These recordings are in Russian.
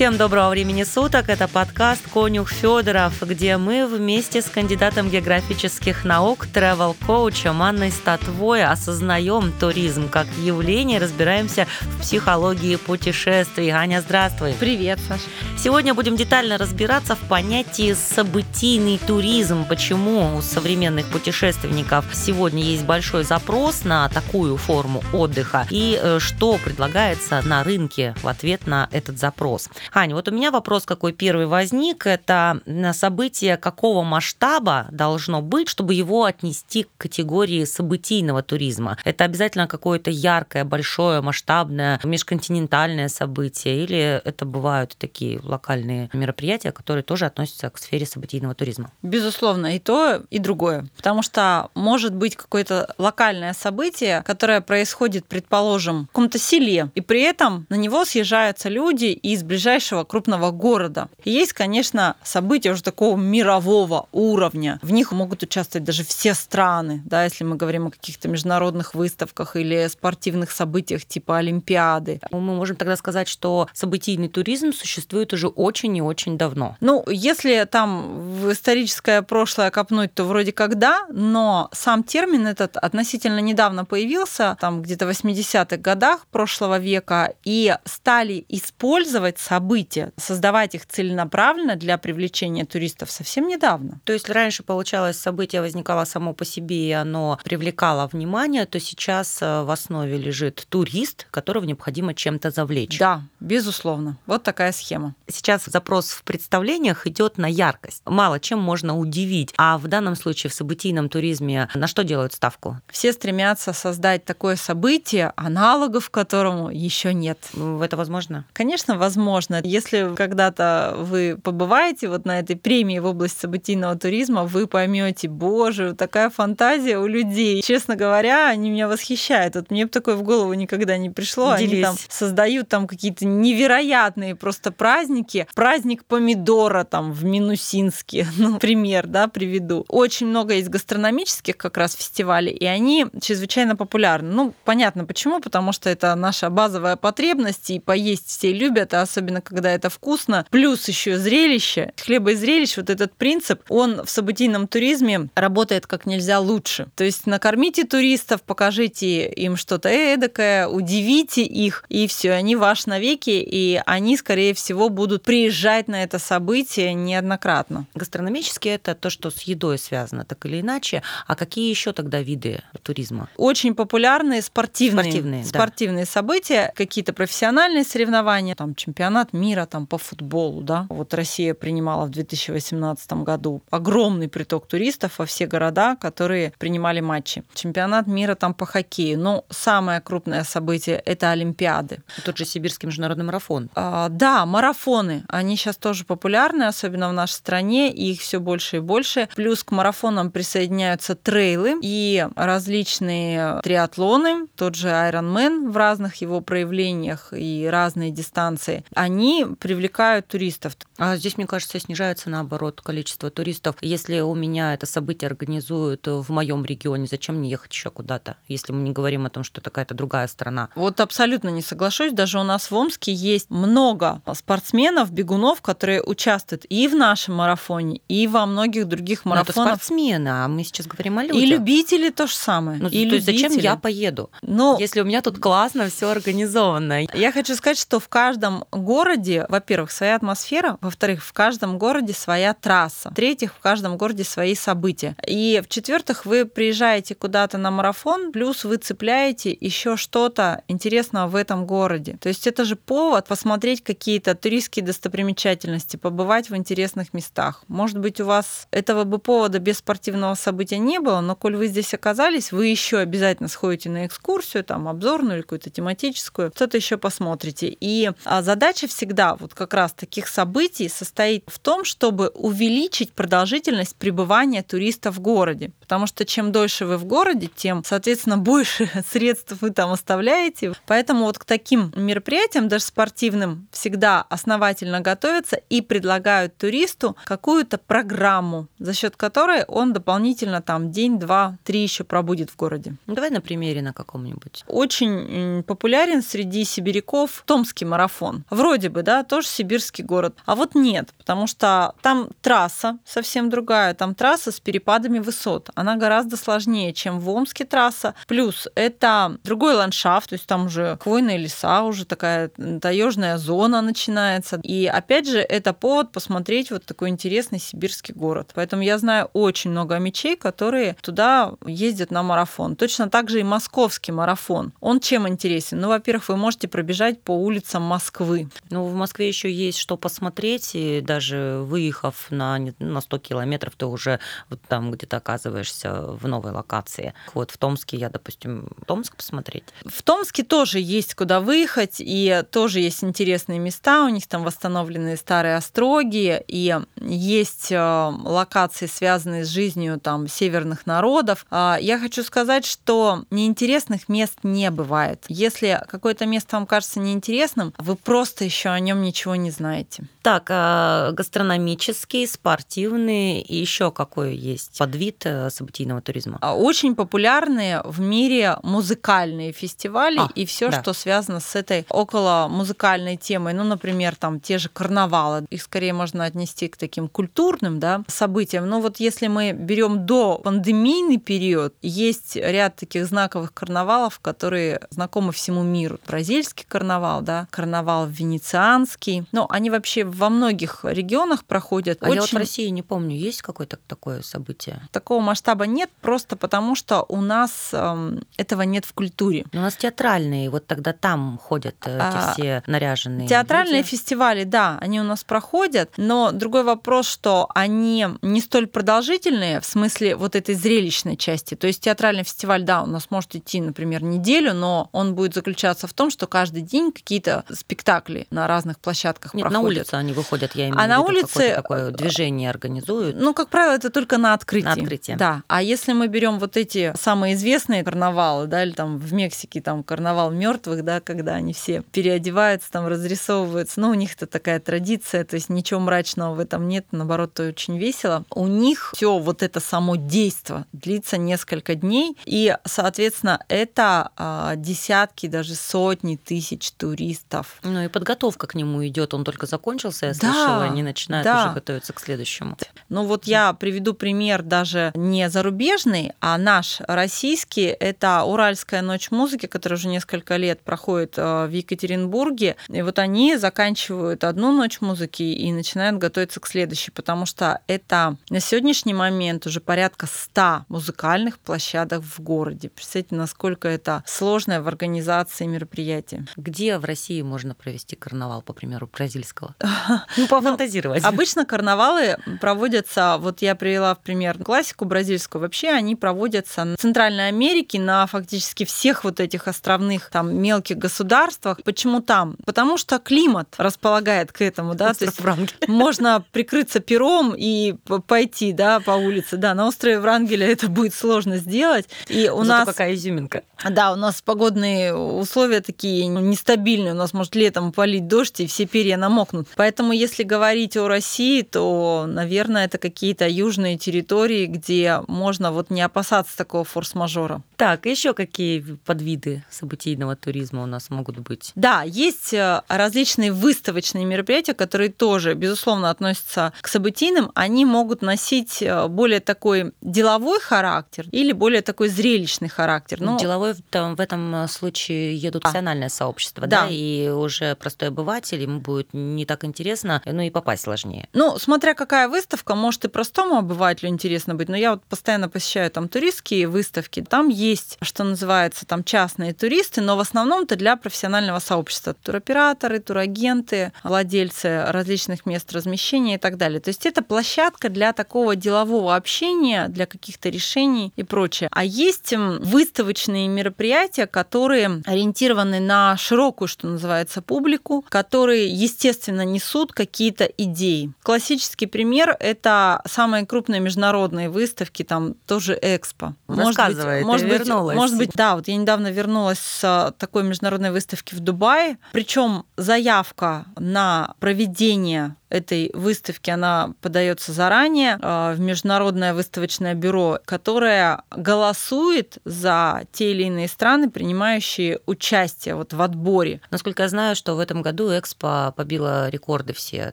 Всем доброго времени суток. Это подкаст «Конюх Федоров», где мы вместе с кандидатом географических наук, тревел-коучем Анной Статвой осознаем туризм как явление, разбираемся в психологии путешествий. Аня, здравствуй. Привет, Саша. Сегодня будем детально разбираться в понятии событийный туризм. Почему у современных путешественников сегодня есть большой запрос на такую форму отдыха и э, что предлагается на рынке в ответ на этот запрос. Аня, вот у меня вопрос какой первый возник. Это событие какого масштаба должно быть, чтобы его отнести к категории событийного туризма? Это обязательно какое-то яркое, большое, масштабное, межконтинентальное событие? Или это бывают такие локальные мероприятия, которые тоже относятся к сфере событийного туризма? Безусловно, и то, и другое. Потому что может быть какое-то локальное событие, которое происходит, предположим, в каком-то селе, и при этом на него съезжаются люди из ближайших ближайшего крупного города. И есть, конечно, события уже такого мирового уровня. В них могут участвовать даже все страны, да, если мы говорим о каких-то международных выставках или спортивных событиях типа Олимпиады. Мы можем тогда сказать, что событийный туризм существует уже очень и очень давно. Ну, если там в историческое прошлое копнуть, то вроде как да, но сам термин этот относительно недавно появился, там где-то в 80-х годах прошлого века, и стали использовать события события, создавать их целенаправленно для привлечения туристов совсем недавно. То есть раньше, получалось, событие возникало само по себе, и оно привлекало внимание, то сейчас э, в основе лежит турист, которого необходимо чем-то завлечь. Да, безусловно. Вот такая схема. Сейчас запрос в представлениях идет на яркость. Мало чем можно удивить. А в данном случае в событийном туризме на что делают ставку? Все стремятся создать такое событие, аналогов которому еще нет. Это возможно? Конечно, возможно. Если когда-то вы побываете вот на этой премии в области событийного туризма, вы поймете, боже, такая фантазия у людей. Честно говоря, они меня восхищают. Вот мне бы такое в голову никогда не пришло. Делись. Они там создают там какие-то невероятные просто праздники. Праздник помидора там в Минусинске, ну, пример, да, приведу. Очень много есть гастрономических как раз фестивалей, и они чрезвычайно популярны. Ну, понятно почему, потому что это наша базовая потребность, и поесть все любят, а особенно когда это вкусно, плюс еще зрелище. Хлеба и зрелищ, вот этот принцип, он в событийном туризме работает как нельзя лучше. То есть накормите туристов, покажите им что-то эдакое, удивите их, и все, они ваш навеки, и они, скорее всего, будут приезжать на это событие неоднократно. Гастрономически это то, что с едой связано, так или иначе. А какие еще тогда виды туризма? Очень популярные спортивные, спортивные, спортивные да. события, какие-то профессиональные соревнования, там чемпионат мира там по футболу, да. Вот Россия принимала в 2018 году огромный приток туристов во все города, которые принимали матчи. Чемпионат мира там по хоккею. Но самое крупное событие – это Олимпиады. Тот же Сибирский международный марафон. А, да, марафоны. Они сейчас тоже популярны, особенно в нашей стране, и их все больше и больше. Плюс к марафонам присоединяются трейлы и различные триатлоны, тот же Ironman в разных его проявлениях и разные дистанции. Они они привлекают туристов. А здесь, мне кажется, снижается наоборот количество туристов. Если у меня это событие организуют в моем регионе, зачем мне ехать еще куда-то, если мы не говорим о том, что это какая-то другая страна? Вот абсолютно не соглашусь. Даже у нас в Омске есть много спортсменов, бегунов, которые участвуют и в нашем марафоне, и во многих других марафонах. Но это спортсмены, а мы сейчас говорим о людях. И любители то же самое. Ну, и то есть зачем я поеду? Ну, если у меня тут классно все организовано. Я хочу сказать, что в каждом городе городе, во-первых, своя атмосфера, во-вторых, в каждом городе своя трасса, в-третьих, в каждом городе свои события. И в-четвертых, вы приезжаете куда-то на марафон, плюс вы цепляете еще что-то интересного в этом городе. То есть это же повод посмотреть какие-то туристские достопримечательности, побывать в интересных местах. Может быть, у вас этого бы повода без спортивного события не было, но коль вы здесь оказались, вы еще обязательно сходите на экскурсию, там обзорную или какую-то тематическую, что-то еще посмотрите. И а, задача вся всегда вот как раз таких событий состоит в том, чтобы увеличить продолжительность пребывания туриста в городе. Потому что чем дольше вы в городе, тем, соответственно, больше средств вы там оставляете. Поэтому вот к таким мероприятиям, даже спортивным, всегда основательно готовятся и предлагают туристу какую-то программу, за счет которой он дополнительно там день, два, три еще пробудет в городе. Ну, давай на примере на каком-нибудь. Очень популярен среди сибиряков Томский марафон. Вроде бы, да, тоже сибирский город. А вот нет, потому что там трасса совсем другая, там трасса с перепадами высот. Она гораздо сложнее, чем в Омске трасса. Плюс это другой ландшафт, то есть там уже хвойные леса, уже такая таежная зона начинается. И опять же, это повод посмотреть вот такой интересный сибирский город. Поэтому я знаю очень много мечей, которые туда ездят на марафон. Точно так же и московский марафон. Он чем интересен? Ну, во-первых, вы можете пробежать по улицам Москвы. Ну, в Москве еще есть что посмотреть, и даже выехав на, на 100 километров, ты уже вот там где-то оказываешься в новой локации. Вот в Томске я, допустим, Томск посмотреть. В Томске тоже есть куда выехать, и тоже есть интересные места. У них там восстановленные старые остроги, и есть э, локации, связанные с жизнью там северных народов. А, я хочу сказать, что неинтересных мест не бывает. Если какое-то место вам кажется неинтересным, вы просто еще о нем ничего не знаете. Так, а гастрономический, спортивный и еще какой есть подвид э, событийного туризма? А, очень популярные в мире музыкальные фестивали а, и все, да. что связано с этой около музыкальной темой. Ну, например, там те же карнавалы. Их скорее можно отнести к таким культурным да, событиям. Но вот если мы берем до пандемийный период, есть ряд таких знаковых карнавалов, которые знакомы всему миру. Бразильский карнавал, да, карнавал венецианский. Но они вообще во многих регионах проходят. А очень... я вот в России не помню, есть какое-то такое событие? Такого масштаба нет, просто потому что у нас эм, этого нет в культуре. Но у нас театральные, вот тогда там ходят э, эти а, все наряженные. Театральные люди. фестивали, да, они у нас проходят, но другой вопрос, что они не столь продолжительные в смысле вот этой зрелищной части. То есть театральный фестиваль, да, у нас может идти, например, неделю, но он будет заключаться в том, что каждый день какие-то спектакли на разных площадках Нет, проходят. на улице они выходят, я имею а в виду, на улице такое движение организуют. Ну, как правило, это только на открытии. На открытии. Да. А если мы берем вот эти самые известные карнавалы, да, или там в Мексике там карнавал мертвых, да, когда они все переодеваются, там разрисовываются, ну, у них это такая традиция, то есть ничего мрачного в этом нет, наоборот, то очень весело. У них все вот это само действо длится несколько дней, и, соответственно, это а, десятки, даже сотни тысяч туристов. Ну и подготовка к нему идет, он только закончился, я да, слышала, они начинают да. уже готовиться к следующему. Ну вот я приведу пример даже не зарубежный, а наш российский. Это Уральская ночь музыки, которая уже несколько лет проходит э, в Екатеринбурге. И вот они заканчивают одну ночь музыки и начинают готовиться к следующей, потому что это на сегодняшний момент уже порядка 100 музыкальных площадок в городе. Представьте, насколько это сложное в организации мероприятие. Где в России можно провести карнавал, по примеру, бразильского? Ну, пофантазировать. Обычно карнавалы проводятся, вот я привела в пример классику бразильскую, вообще они проводятся в Центральной Америке на фактически всех вот этих островных там мелких государствах. Почему там? Потому что климат располагает к этому, да, Остров то есть можно прикрыться пером и пойти, да, по улице, да, на острове Врангеля это будет сложно сделать. И у Зато нас какая изюминка. Да, у нас погодные условия такие нестабильные. У нас может летом полить дождь, и все перья намокнут. Поэтому, если говорить о России, то, наверное, это какие-то южные территории, где можно вот не опасаться такого форс-мажора. Так, еще какие подвиды событийного туризма у нас могут быть? Да, есть э, различные выставочные мероприятия, которые тоже, безусловно, относятся к событийным. Они могут носить э, более такой деловой характер или более такой зрелищный характер. Ну, деловой там, в этом э, случае едут национальное а. сообщество, да. да, и уже простой обыватель, ему будет не так интересно, ну и попасть сложнее. Ну, смотря какая выставка, может и простому обывателю интересно быть, но я вот постоянно посещаю там туристские выставки, там есть, что называется, там частные туристы, но в основном это для профессионального сообщества. Туроператоры, турагенты, владельцы различных мест размещения и так далее. То есть это площадка для такого делового общения, для каких-то решений и прочее. А есть выставочные мероприятия, которые ориентированы на широкую, что называется, публику. Которые, естественно, несут какие-то идеи. Классический пример — это самые крупные международные выставки, там тоже Экспо. Рассказывай, может ты быть, вернулась. Может быть, да, вот я недавно вернулась с такой международной выставки в Дубае, причем заявка на проведение этой выставки, она подается заранее э, в Международное выставочное бюро, которое голосует за те или иные страны, принимающие участие вот в отборе. Насколько я знаю, что в этом году Экспо побила рекорды все.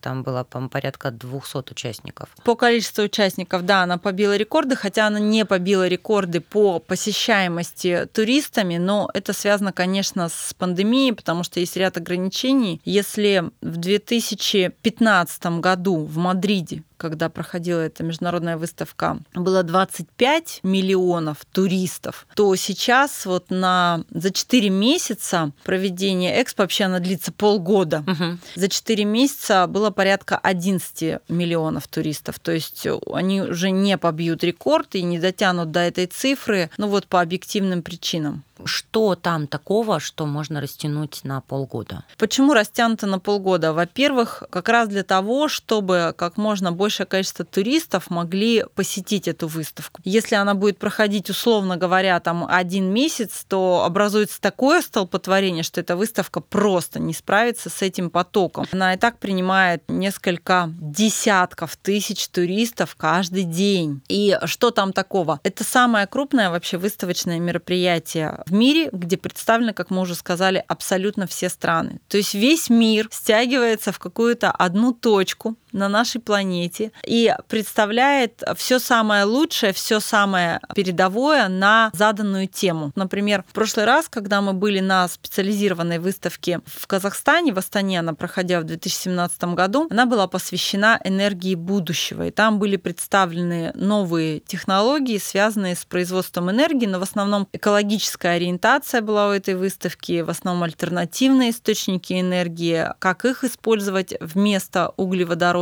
Там было, по порядка 200 участников. По количеству участников, да, она побила рекорды, хотя она не побила рекорды по посещаемости туристами, но это связано, конечно, с пандемией, потому что есть ряд ограничений. Если в 2015 2015 году в Мадриде когда проходила эта международная выставка, было 25 миллионов туристов, то сейчас вот на, за 4 месяца проведения экспо, вообще она длится полгода, угу. за 4 месяца было порядка 11 миллионов туристов. То есть они уже не побьют рекорд и не дотянут до этой цифры, ну вот по объективным причинам. Что там такого, что можно растянуть на полгода? Почему растянуто на полгода? Во-первых, как раз для того, чтобы как можно больше большее количество туристов могли посетить эту выставку. Если она будет проходить, условно говоря, там один месяц, то образуется такое столпотворение, что эта выставка просто не справится с этим потоком. Она и так принимает несколько десятков тысяч туристов каждый день. И что там такого? Это самое крупное вообще выставочное мероприятие в мире, где представлены, как мы уже сказали, абсолютно все страны. То есть весь мир стягивается в какую-то одну точку на нашей планете, и представляет все самое лучшее, все самое передовое на заданную тему. Например, в прошлый раз, когда мы были на специализированной выставке в Казахстане, в Астане, она проходила в 2017 году, она была посвящена энергии будущего. И там были представлены новые технологии, связанные с производством энергии, но в основном экологическая ориентация была у этой выставки, в основном альтернативные источники энергии, как их использовать вместо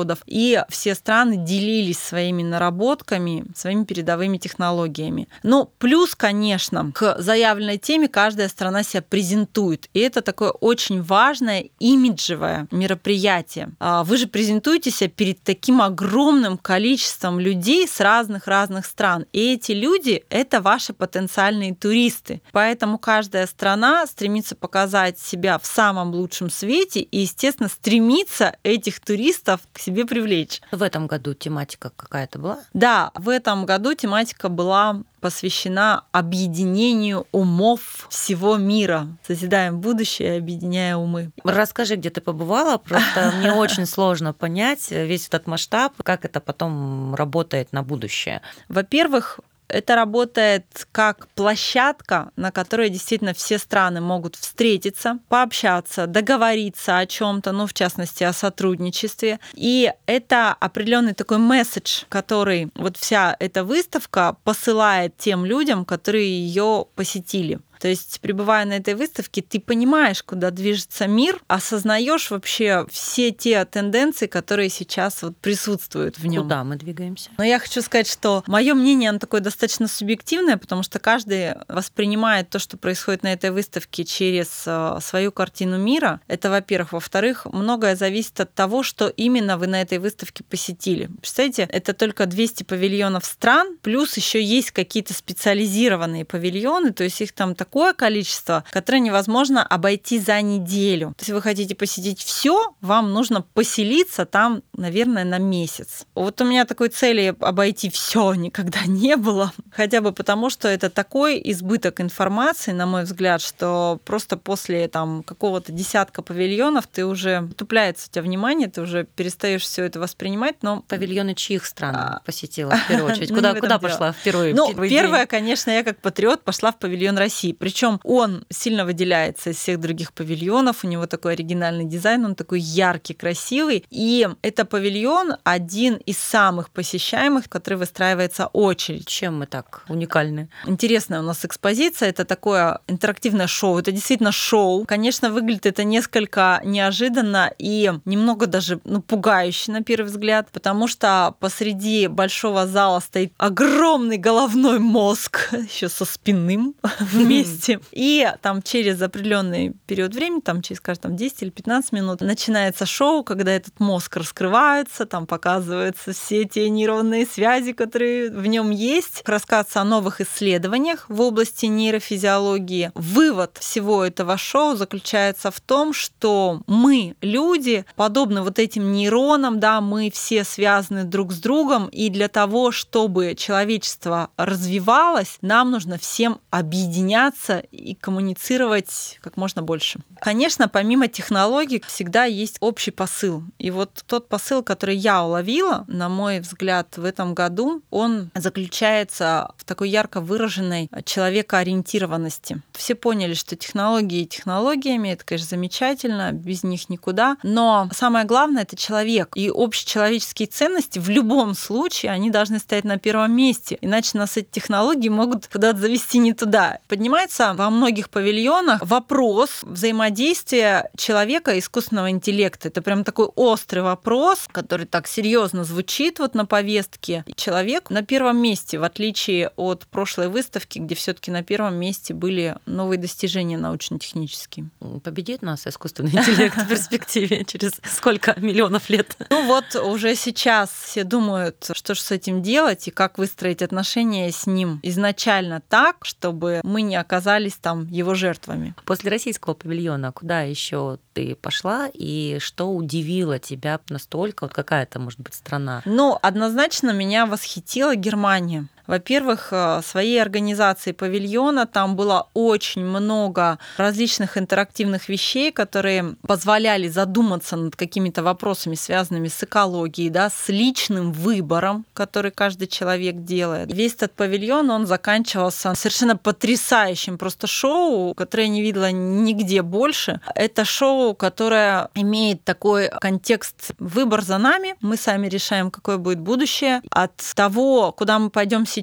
углеводородов. И все страны делились своими наработками, своими передовыми технологиями. Но плюс, конечно, к заявленной теме каждая страна себя презентует. И это такое очень важное имиджевое мероприятие. А вы же презентуете себя перед таким огромным количеством людей с разных-разных стран. И эти люди — это ваши потенциальные туристы. Поэтому каждая страна стремится показать себя в самом лучшем свете и, естественно, стремится этих туристов к себе привлечь. В этом этом году тематика какая-то была? Да, в этом году тематика была посвящена объединению умов всего мира. Созидаем будущее, объединяя умы. Расскажи, где ты побывала. Просто мне очень сложно понять весь этот масштаб, как это потом работает на будущее. Во-первых, это работает как площадка, на которой действительно все страны могут встретиться, пообщаться, договориться о чем-то, ну, в частности, о сотрудничестве. И это определенный такой месседж, который вот вся эта выставка посылает тем людям, которые ее посетили. То есть, пребывая на этой выставке, ты понимаешь, куда движется мир, осознаешь вообще все те тенденции, которые сейчас вот присутствуют в нем. Куда мы двигаемся? Но я хочу сказать, что мое мнение, оно такое достаточно субъективное, потому что каждый воспринимает то, что происходит на этой выставке через э, свою картину мира. Это, во-первых. Во-вторых, многое зависит от того, что именно вы на этой выставке посетили. Представляете, это только 200 павильонов стран, плюс еще есть какие-то специализированные павильоны, то есть их там так такое количество, которое невозможно обойти за неделю. Если вы хотите посетить все, вам нужно поселиться там, наверное, на месяц. Вот у меня такой цели обойти все никогда не было, хотя бы потому, что это такой избыток информации, на мой взгляд, что просто после там какого-то десятка павильонов ты уже тупляется у тебя внимание, ты уже перестаешь все это воспринимать, но павильоны чьих стран а... посетила в первую очередь? Куда, куда пошла впервые? Ну, первое, конечно, я как патриот пошла в павильон России. Причем он сильно выделяется из всех других павильонов. У него такой оригинальный дизайн, он такой яркий, красивый. И это павильон один из самых посещаемых, который выстраивается очередь. Чем мы так уникальны? Интересная у нас экспозиция. Это такое интерактивное шоу. Это действительно шоу. Конечно, выглядит это несколько неожиданно и немного даже ну, пугающе на первый взгляд, потому что посреди большого зала стоит огромный головной мозг, еще со спинным вместе допустим. И там через определенный период времени, там через, скажем, там 10 или 15 минут начинается шоу, когда этот мозг раскрывается, там показываются все те нейронные связи, которые в нем есть, рассказывается о новых исследованиях в области нейрофизиологии. Вывод всего этого шоу заключается в том, что мы, люди, подобны вот этим нейронам, да, мы все связаны друг с другом, и для того, чтобы человечество развивалось, нам нужно всем объединяться и коммуницировать как можно больше. Конечно, помимо технологий всегда есть общий посыл. И вот тот посыл, который я уловила, на мой взгляд, в этом году, он заключается в такой ярко выраженной человекоориентированности. Все поняли, что технологии технологиями, это, конечно, замечательно, без них никуда, но самое главное — это человек. И общечеловеческие ценности в любом случае, они должны стоять на первом месте, иначе нас эти технологии могут куда-то завести не туда. Поднимается во многих павильонах вопрос взаимодействия человека и искусственного интеллекта. Это прям такой острый вопрос, который так серьезно звучит вот на повестке. Человек на первом месте, в отличие от прошлой выставки, где все-таки на первом месте были новые достижения научно-технические. Победит нас искусственный интеллект в перспективе через сколько миллионов лет? Ну вот уже сейчас все думают, что же с этим делать и как выстроить отношения с ним изначально так, чтобы мы не оказались там его жертвами. После российского павильона куда еще ты пошла и что удивило тебя настолько? Вот какая-то, может быть, страна? Ну, однозначно меня восхитила Германия. Во-первых, э, своей организации павильона там было очень много различных интерактивных вещей, которые позволяли задуматься над какими-то вопросами, связанными с экологией, да, с личным выбором, который каждый человек делает. Весь этот павильон, он заканчивался совершенно потрясающим просто шоу, которое я не видела нигде больше. Это шоу, которое имеет такой контекст «выбор за нами», мы сами решаем, какое будет будущее. От того, куда мы пойдем сейчас,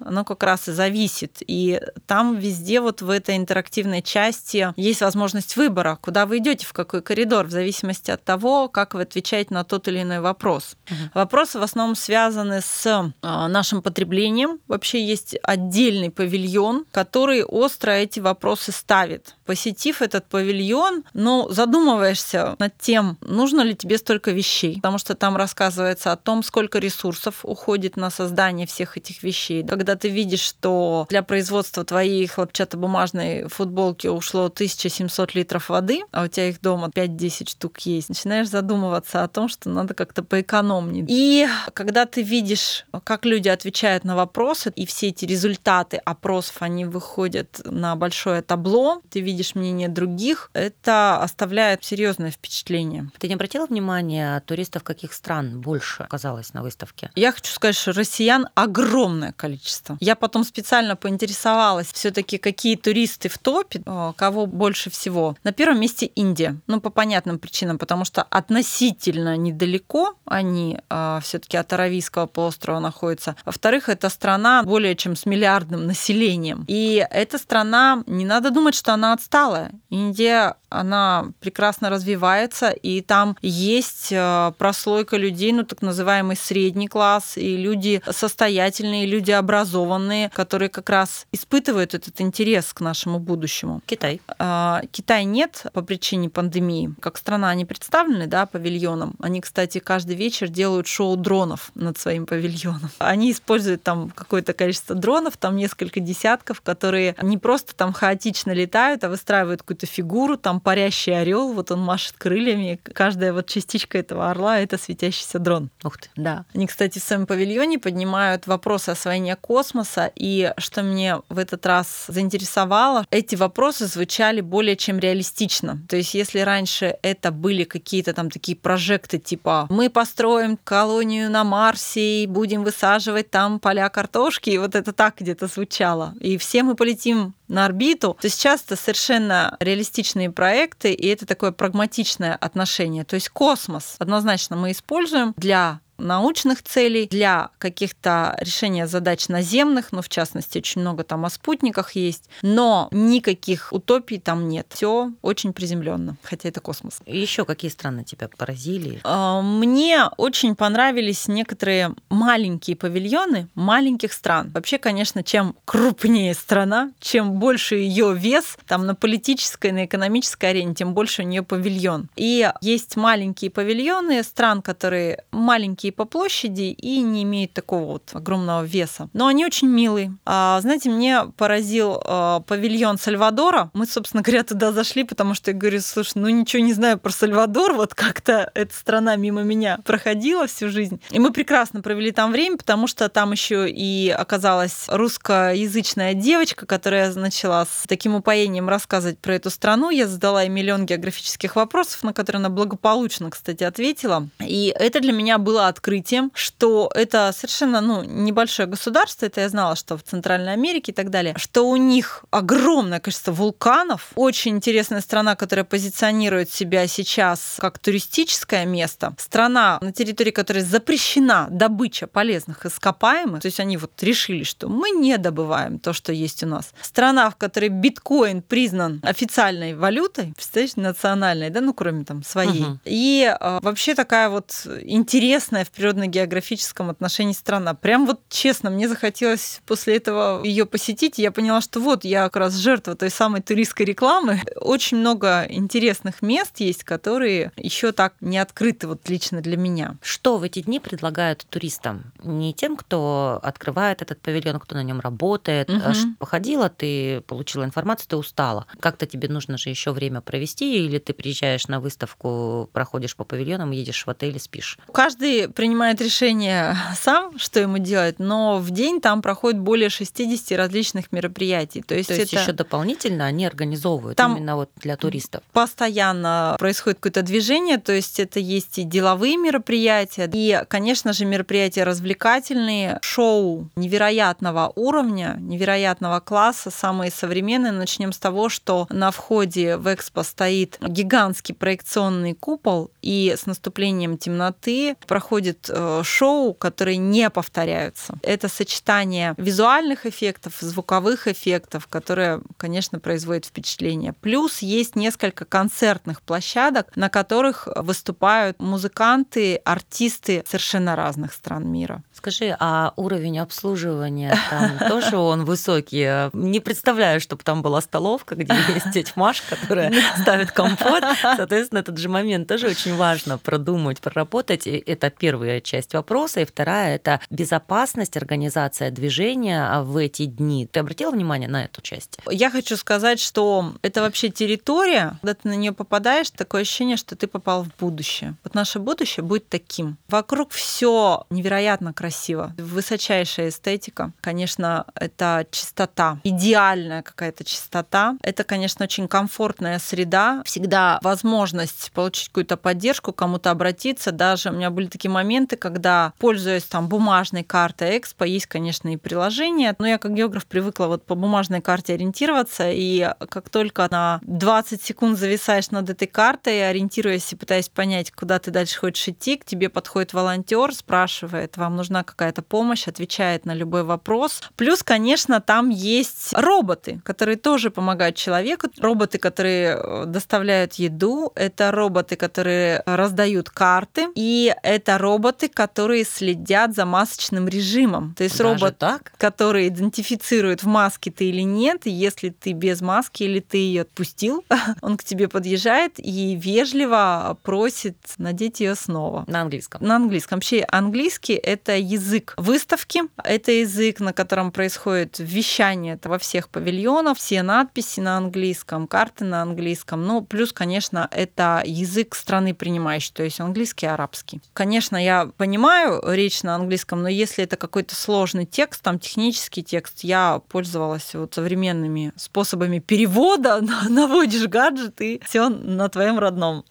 оно как раз и зависит. И там везде вот в этой интерактивной части есть возможность выбора, куда вы идете, в какой коридор, в зависимости от того, как вы отвечаете на тот или иной вопрос. Угу. Вопросы в основном связаны с а, нашим потреблением. Вообще есть отдельный павильон, который остро эти вопросы ставит. Посетив этот павильон, ну, задумываешься над тем, нужно ли тебе столько вещей, потому что там рассказывается о том, сколько ресурсов уходит на создание всех этих вещей вещей. Когда ты видишь, что для производства твоей хлопчатобумажной футболки ушло 1700 литров воды, а у тебя их дома 5-10 штук есть, начинаешь задумываться о том, что надо как-то поэкономнее. И когда ты видишь, как люди отвечают на вопросы, и все эти результаты опросов, они выходят на большое табло, ты видишь мнение других, это оставляет серьезное впечатление. Ты не обратила внимания, туристов каких стран больше оказалось на выставке? Я хочу сказать, что россиян огромное огромное количество. Я потом специально поинтересовалась все-таки, какие туристы в топе, э, кого больше всего. На первом месте Индия. Ну, по понятным причинам, потому что относительно недалеко они э, все-таки от Аравийского полуострова находятся. Во-вторых, это страна более чем с миллиардным населением. И эта страна, не надо думать, что она отсталая. Индия она прекрасно развивается, и там есть э, прослойка людей, ну так называемый средний класс, и люди состоятельные, люди образованные, которые как раз испытывают этот интерес к нашему будущему. Китай. А, Китай нет по причине пандемии. Как страна они представлены, да, павильоном. Они, кстати, каждый вечер делают шоу дронов над своим павильоном. Они используют там какое-то количество дронов, там несколько десятков, которые не просто там хаотично летают, а выстраивают какую-то фигуру, там там парящий орел, вот он машет крыльями, каждая вот частичка этого орла — это светящийся дрон. Ух ты. Да. Они, кстати, в своем павильоне поднимают вопросы освоения космоса, и что мне в этот раз заинтересовало, эти вопросы звучали более чем реалистично. То есть если раньше это были какие-то там такие прожекты, типа мы построим колонию на Марсе и будем высаживать там поля картошки, и вот это так где-то звучало. И все мы полетим на орбиту, то сейчас это совершенно реалистичные проекты, и это такое прагматичное отношение. То есть космос однозначно мы используем для научных целей, для каких-то решения задач наземных, ну, в частности, очень много там о спутниках есть, но никаких утопий там нет. Все очень приземленно, хотя это космос. Еще какие страны тебя поразили? А, мне очень понравились некоторые маленькие павильоны маленьких стран. Вообще, конечно, чем крупнее страна, чем больше ее вес там на политической, на экономической арене, тем больше у нее павильон. И есть маленькие павильоны стран, которые маленькие по площади и не имеют такого вот огромного веса. Но они очень милые. А, знаете, мне поразил а, павильон Сальвадора. Мы, собственно говоря, туда зашли, потому что я говорю, слушай, ну ничего не знаю про Сальвадор, вот как-то эта страна мимо меня проходила всю жизнь. И мы прекрасно провели там время, потому что там еще и оказалась русскоязычная девочка, которая начала с таким упоением рассказывать про эту страну. Я задала ей миллион географических вопросов, на которые она благополучно, кстати, ответила. И это для меня было открытием, что это совершенно ну, небольшое государство, это я знала, что в Центральной Америке и так далее, что у них огромное количество вулканов, очень интересная страна, которая позиционирует себя сейчас как туристическое место, страна, на территории которой запрещена добыча полезных ископаемых, то есть они вот решили, что мы не добываем то, что есть у нас. Страна, в которой биткоин признан официальной валютой, представляешь, национальной, да, ну кроме там своей. Угу. И э, вообще такая вот интересная в природно-географическом отношении страна. Прям вот честно, мне захотелось после этого ее посетить, и я поняла, что вот я как раз жертва той самой туристской рекламы. Очень много интересных мест есть, которые еще так не открыты вот лично для меня. Что в эти дни предлагают туристам? Не тем, кто открывает этот павильон, кто на нем работает. Угу. Походила, ты получила информацию, ты устала. Как-то тебе нужно же еще время провести, или ты приезжаешь на выставку, проходишь по павильонам, едешь в отель и спишь? Каждый принимает решение сам, что ему делать, но в день там проходит более 60 различных мероприятий. То есть, То есть это... еще дополнительно они организовывают там именно вот для туристов? Постоянно происходит какое-то движение, то есть это есть и деловые мероприятия, и, конечно же, мероприятия развлекательные, шоу невероятного уровня, невероятного класса, самые современные. Начнем с того, что на входе в Экспо стоит гигантский проекционный купол, и с наступлением темноты проходит э, шоу, которые не повторяются. Это сочетание визуальных эффектов, звуковых эффектов, которые, конечно, производят впечатление. Плюс есть несколько концертных площадок, на которых выступают музыканты, артисты совершенно разных стран мира. Скажи, а уровень обслуживания там тоже он высокий? Не представляю, чтобы там была столовка, где есть тетя Маша, которая ставит компот. Соответственно, этот же момент тоже очень важно продумать, проработать. Это первая часть вопроса. И вторая – это безопасность, организация движения в эти дни. Ты обратила внимание на эту часть? Я хочу сказать, что это вообще территория, когда ты на нее попадаешь, такое ощущение, что ты попал в будущее. Вот наше будущее будет таким. Вокруг все невероятно красиво красиво. Высочайшая эстетика. Конечно, это чистота. Идеальная какая-то чистота. Это, конечно, очень комфортная среда. Всегда возможность получить какую-то поддержку, кому-то обратиться. Даже у меня были такие моменты, когда, пользуясь там бумажной картой Экспо, есть, конечно, и приложение, но я как географ привыкла вот по бумажной карте ориентироваться, и как только на 20 секунд зависаешь над этой картой, ориентируясь и пытаясь понять, куда ты дальше хочешь идти, к тебе подходит волонтер, спрашивает, вам нужна нужна какая-то помощь, отвечает на любой вопрос. Плюс, конечно, там есть роботы, которые тоже помогают человеку. Роботы, которые э, доставляют еду, это роботы, которые раздают карты, и это роботы, которые следят за масочным режимом. То есть Даже робот, так? который идентифицирует, в маске ты или нет, и если ты без маски или ты ее отпустил, он к тебе подъезжает и вежливо просит надеть ее снова. На английском. На английском. Вообще английский это язык выставки. Это язык, на котором происходит вещание это во всех павильонах, все надписи на английском, карты на английском. Ну, плюс, конечно, это язык страны принимающей, то есть английский и арабский. Конечно, я понимаю речь на английском, но если это какой-то сложный текст, там технический текст, я пользовалась вот современными способами перевода, наводишь гаджет и все на твоем родном.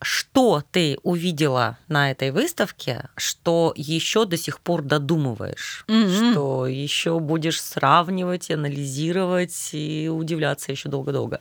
Что ты увидела на этой выставке, что еще до сих пор додумываешь, mm-hmm. что еще будешь сравнивать, анализировать и удивляться еще долго-долго.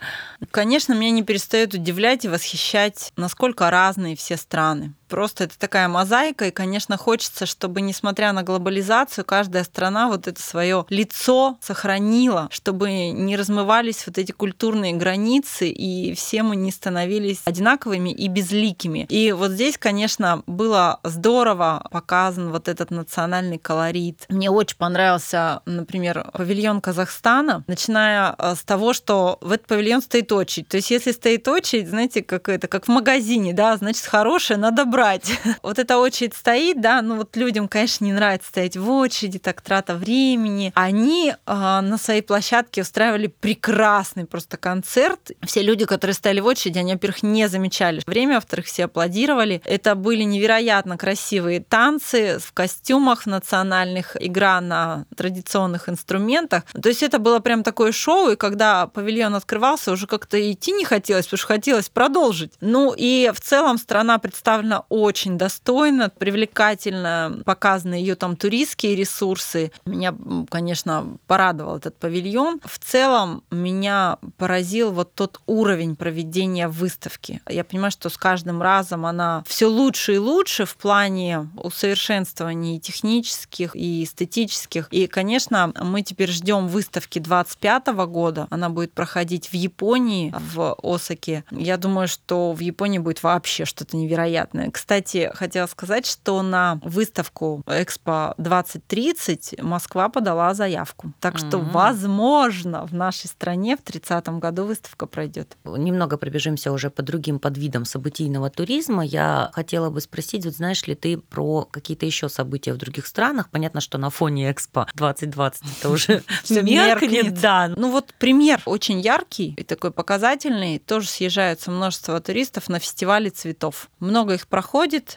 Конечно, меня не перестает удивлять и восхищать, насколько разные все страны. Просто это такая мозаика, и, конечно, хочется, чтобы, несмотря на глобализацию, каждая страна вот это свое лицо сохранила, чтобы не размывались вот эти культурные границы, и все мы не становились одинаковыми и безликими. И вот здесь, конечно, было здорово показан вот этот национальный колорит. Мне очень понравился, например, павильон Казахстана, начиная э, с того, что в этот павильон стоит очередь. То есть если стоит очередь, знаете, как это, как в магазине, да, значит, хорошее надо брать. Вот эта очередь стоит, да, ну вот людям, конечно, не нравится стоять в очереди, так трата времени. Они э, на своей площадке устраивали прекрасный просто концерт. Все люди, которые стояли в очереди, они, во-первых, не замечали время, во-вторых, все аплодировали. Это были невероятно красивые танцы в костюмах национальных, игра на традиционных инструментах. То есть это было прям такое шоу, и когда павильон открывался, уже как-то идти не хотелось, потому что хотелось продолжить. Ну и в целом страна представлена очень достойно, привлекательно показаны ее там туристские ресурсы. Меня, конечно, порадовал этот павильон. В целом меня поразил вот тот уровень проведения выставки. Я понимаю, что с каждым разом она все лучше и лучше в плане усовершенствования и технических, и эстетических. И, конечно, мы теперь ждем выставки 25 года. Она будет проходить в Японии, в Осаке. Я думаю, что в Японии будет вообще что-то невероятное. Кстати, хотела сказать, что на выставку Экспо 2030 Москва подала заявку. Так что, mm-hmm. возможно, в нашей стране в 30 году выставка пройдет. Немного пробежимся уже по другим подвидам событийного туризма. Я хотела бы спросить, вот знаешь ли ты про какие-то еще события в других странах? Понятно, что на фоне Экспо 2020 это уже все меркнет. Да. Ну вот пример очень яркий и такой показательный. Тоже съезжаются множество туристов на фестивале цветов. Много их проходит.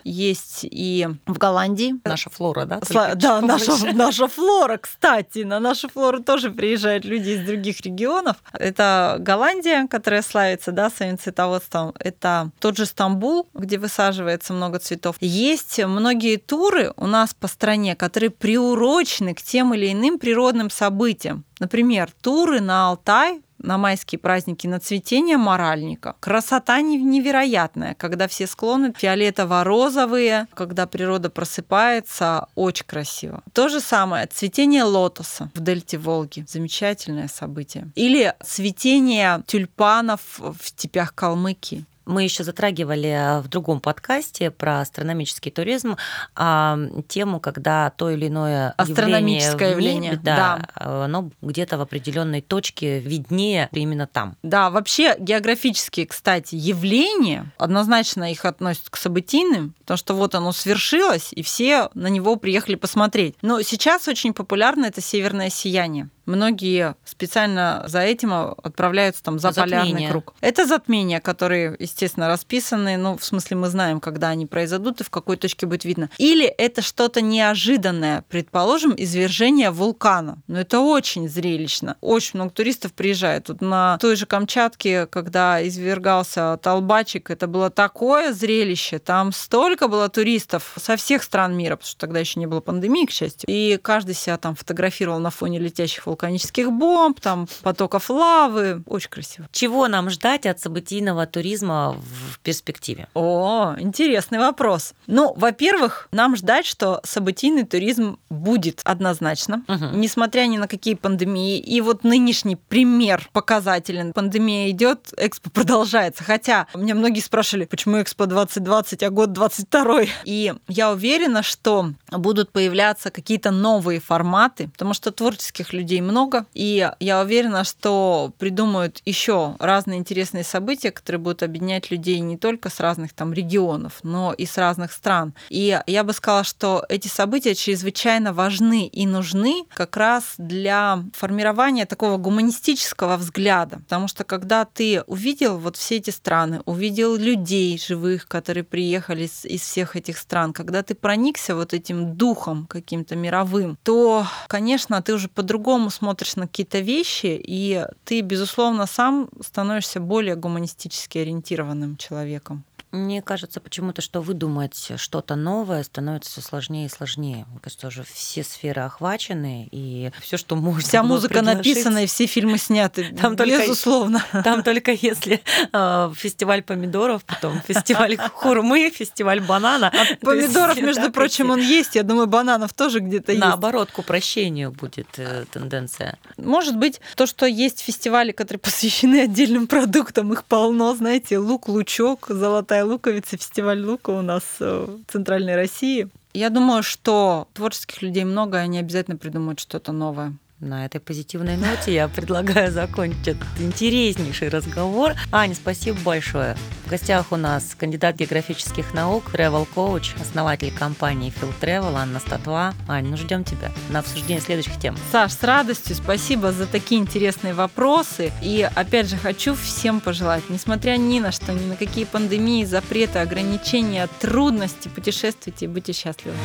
Есть и в Голландии. Наша флора, да? Сла- да, наша, наша флора, кстати. На нашу флору тоже приезжают люди из других регионов. Это Голландия, которая славится да, своим цветоводством. Это тот же Стамбул, где высаживается много цветов. Есть многие туры у нас по стране, которые приурочены к тем или иным природным событиям. Например, туры на Алтай на майские праздники на цветение моральника. Красота невероятная, когда все склоны фиолетово-розовые, когда природа просыпается, очень красиво. То же самое цветение лотоса в дельте Волги. Замечательное событие. Или цветение тюльпанов в степях Калмыкии. Мы еще затрагивали э, в другом подкасте про астрономический туризм а, тему, когда то или иное астрономическое явление, небе, да, да. оно где-то в определенной точке виднее именно там. Да, вообще географические, кстати, явления однозначно их относят к событийным, потому что вот оно свершилось, и все на него приехали посмотреть. Но сейчас очень популярно это северное сияние. Многие специально за этим отправляются там за затмение. полярный круг. Это затмения, которые, естественно, расписаны. Ну, в смысле, мы знаем, когда они произойдут и в какой точке будет видно. Или это что-то неожиданное, предположим, извержение вулкана. Но это очень зрелищно. Очень много туристов приезжает. Тут на той же Камчатке, когда извергался Толбачик, это было такое зрелище. Там столько было туристов со всех стран мира, потому что тогда еще не было пандемии, к счастью. И каждый себя там фотографировал на фоне летящих вулканических бомб, там потоков лавы. Очень красиво. Чего нам ждать от событийного туризма в перспективе? О, интересный вопрос. Ну, во-первых, нам ждать, что событийный туризм будет однозначно, угу. несмотря ни на какие пандемии. И вот нынешний пример показателен. Пандемия идет, экспо продолжается. Хотя меня многие спрашивали, почему экспо 2020, а год 22. И я уверена, что будут появляться какие-то новые форматы, потому что творческих людей много, и я уверена, что придумают еще разные интересные события, которые будут объединять людей не только с разных там регионов, но и с разных стран. И я бы сказала, что эти события чрезвычайно важны и нужны как раз для формирования такого гуманистического взгляда, потому что когда ты увидел вот все эти страны, увидел людей живых, которые приехали из всех этих стран, когда ты проникся вот этим духом каким-то мировым, то, конечно, ты уже по-другому смотришь на какие-то вещи, и ты, безусловно, сам становишься более гуманистически ориентированным человеком. Мне кажется почему-то, что выдумать что-то новое становится все сложнее и сложнее. Мне кажется, уже все сферы охвачены, и все, что можно Вся музыка предложить... написана, и все фильмы сняты, там безусловно. Только, там только если э, фестиваль помидоров, потом фестиваль хурмы, фестиваль банана. А помидоров, между прочим, он есть. Я думаю, бананов тоже где-то есть. Наоборот, к упрощению будет э, тенденция. Может быть, то, что есть фестивали, которые посвящены отдельным продуктам, их полно, знаете, лук-лучок, золотая луковица, фестиваль лука у нас э, в Центральной России. Я думаю, что творческих людей много, и они обязательно придумают что-то новое. На этой позитивной ноте я предлагаю закончить этот интереснейший разговор. Аня, спасибо большое. В гостях у нас кандидат географических наук, travel коуч основатель компании Phil Travel Анна Статва. Аня, ну ждем тебя на обсуждение следующих тем. Саш, с радостью спасибо за такие интересные вопросы. И опять же хочу всем пожелать, несмотря ни на что, ни на какие пандемии, запреты, ограничения, трудности, путешествуйте и будьте счастливы.